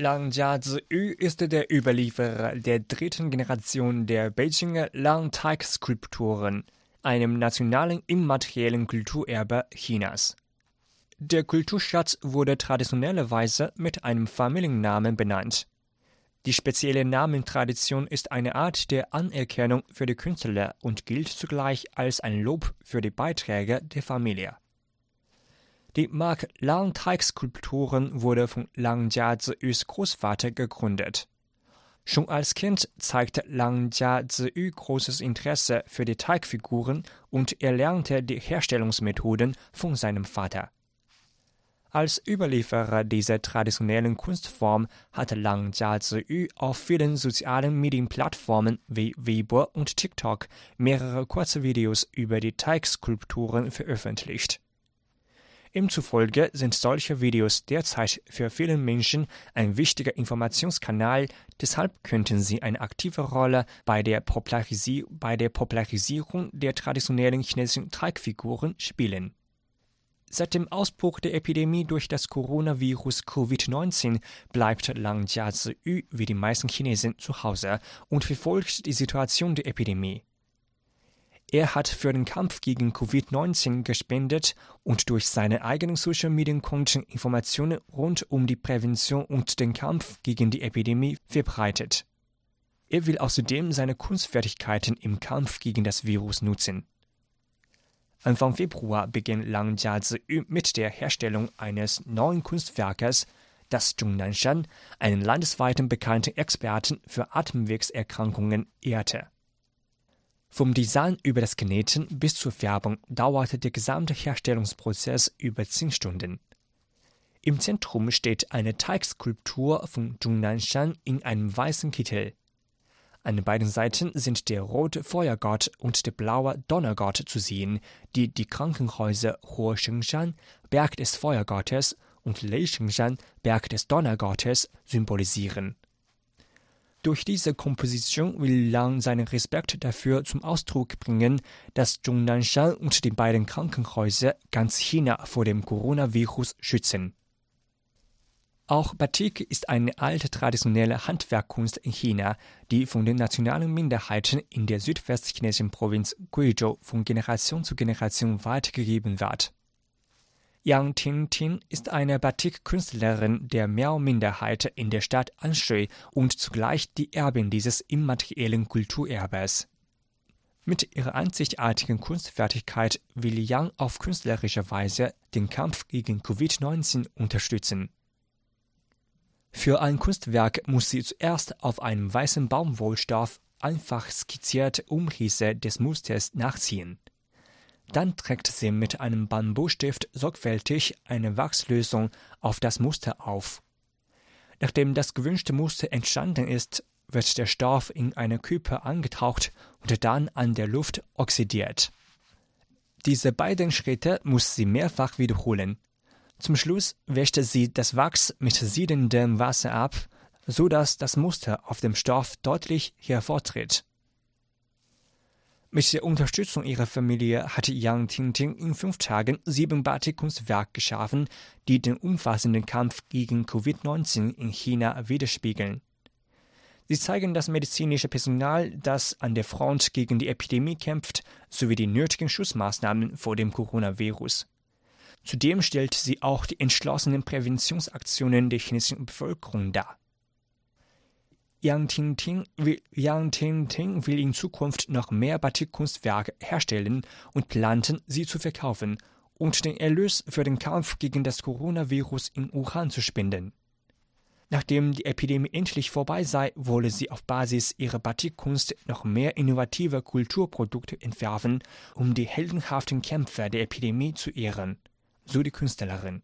Lang Jiazi ist der Überlieferer der dritten Generation der Beijinger Langteig-Skulpturen, einem nationalen immateriellen Kulturerbe Chinas. Der Kulturschatz wurde traditionellerweise mit einem Familiennamen benannt. Die spezielle Namentradition ist eine Art der Anerkennung für die Künstler und gilt zugleich als ein Lob für die Beiträge der Familie. Die Mark Lang Teigskulpturen wurde von Lang Jiaziyus Großvater gegründet. Schon als Kind zeigte Lang Jiaziyu großes Interesse für die Teigfiguren und er lernte die Herstellungsmethoden von seinem Vater. Als Überlieferer dieser traditionellen Kunstform hat Lang Jiaziyu auf vielen sozialen Medienplattformen wie Weibo und TikTok mehrere kurze Videos über die Teigskulpturen veröffentlicht. Ihm zufolge sind solche Videos derzeit für viele Menschen ein wichtiger Informationskanal, deshalb könnten sie eine aktive Rolle bei der, Popularisi bei der Popularisierung der traditionellen chinesischen Teigfiguren spielen. Seit dem Ausbruch der Epidemie durch das Coronavirus Covid-19 bleibt Lang Jiazi wie die meisten Chinesen zu Hause und verfolgt die Situation der Epidemie. Er hat für den Kampf gegen Covid-19 gespendet und durch seine eigenen Social-Media-Konten Informationen rund um die Prävention und den Kampf gegen die Epidemie verbreitet. Er will außerdem seine Kunstfertigkeiten im Kampf gegen das Virus nutzen. Anfang Februar begann Lang Jiazi mit der Herstellung eines neuen Kunstwerkes, das Zhong Nanshan, einen landesweiten bekannten Experten für Atemwegserkrankungen, ehrte. Vom Design über das Kneten bis zur Färbung dauerte der gesamte Herstellungsprozess über zehn Stunden. Im Zentrum steht eine Teigskulptur von Nanshan in einem weißen Kittel. An beiden Seiten sind der rote Feuergott und der blaue Donnergott zu sehen, die die Krankenhäuser Huo Shengshan, Berg des Feuergottes, und Lei Shengshan, Berg des Donnergottes, symbolisieren. Durch diese Komposition will Lang seinen Respekt dafür zum Ausdruck bringen, dass Zhongnanshan und die beiden Krankenhäuser ganz China vor dem Coronavirus schützen. Auch Batik ist eine alte traditionelle Handwerkkunst in China, die von den nationalen Minderheiten in der südwestchinesischen Provinz Guizhou von Generation zu Generation weitergegeben wird. Yang Tingting ist eine Batik-Künstlerin der Miao-Minderheit in der Stadt Anshui und zugleich die Erbin dieses immateriellen Kulturerbes. Mit ihrer einzigartigen Kunstfertigkeit will Yang auf künstlerische Weise den Kampf gegen Covid-19 unterstützen. Für ein Kunstwerk muss sie zuerst auf einem weißen Baumwollstoff einfach skizzierte Umrisse des Musters nachziehen. Dann trägt sie mit einem Bambustift sorgfältig eine Wachslösung auf das Muster auf. Nachdem das gewünschte Muster entstanden ist, wird der Stoff in eine Küpe angetaucht und dann an der Luft oxidiert. Diese beiden Schritte muss sie mehrfach wiederholen. Zum Schluss wäscht sie das Wachs mit siedendem Wasser ab, so dass das Muster auf dem Stoff deutlich hervortritt. Mit der Unterstützung ihrer Familie hat Yang Tingting in fünf Tagen sieben Batik-Kunstwerke geschaffen, die den umfassenden Kampf gegen Covid-19 in China widerspiegeln. Sie zeigen das medizinische Personal, das an der Front gegen die Epidemie kämpft, sowie die nötigen Schutzmaßnahmen vor dem Coronavirus. Zudem stellt sie auch die entschlossenen Präventionsaktionen der chinesischen Bevölkerung dar. Yang Tingting will, Yang Tingting will in Zukunft noch mehr Batikkunstwerke herstellen und planten, sie zu verkaufen und den Erlös für den Kampf gegen das Coronavirus in Wuhan zu spenden. Nachdem die Epidemie endlich vorbei sei, wolle sie auf Basis ihrer Batikkunst noch mehr innovative Kulturprodukte entwerfen, um die heldenhaften Kämpfer der Epidemie zu ehren, so die Künstlerin.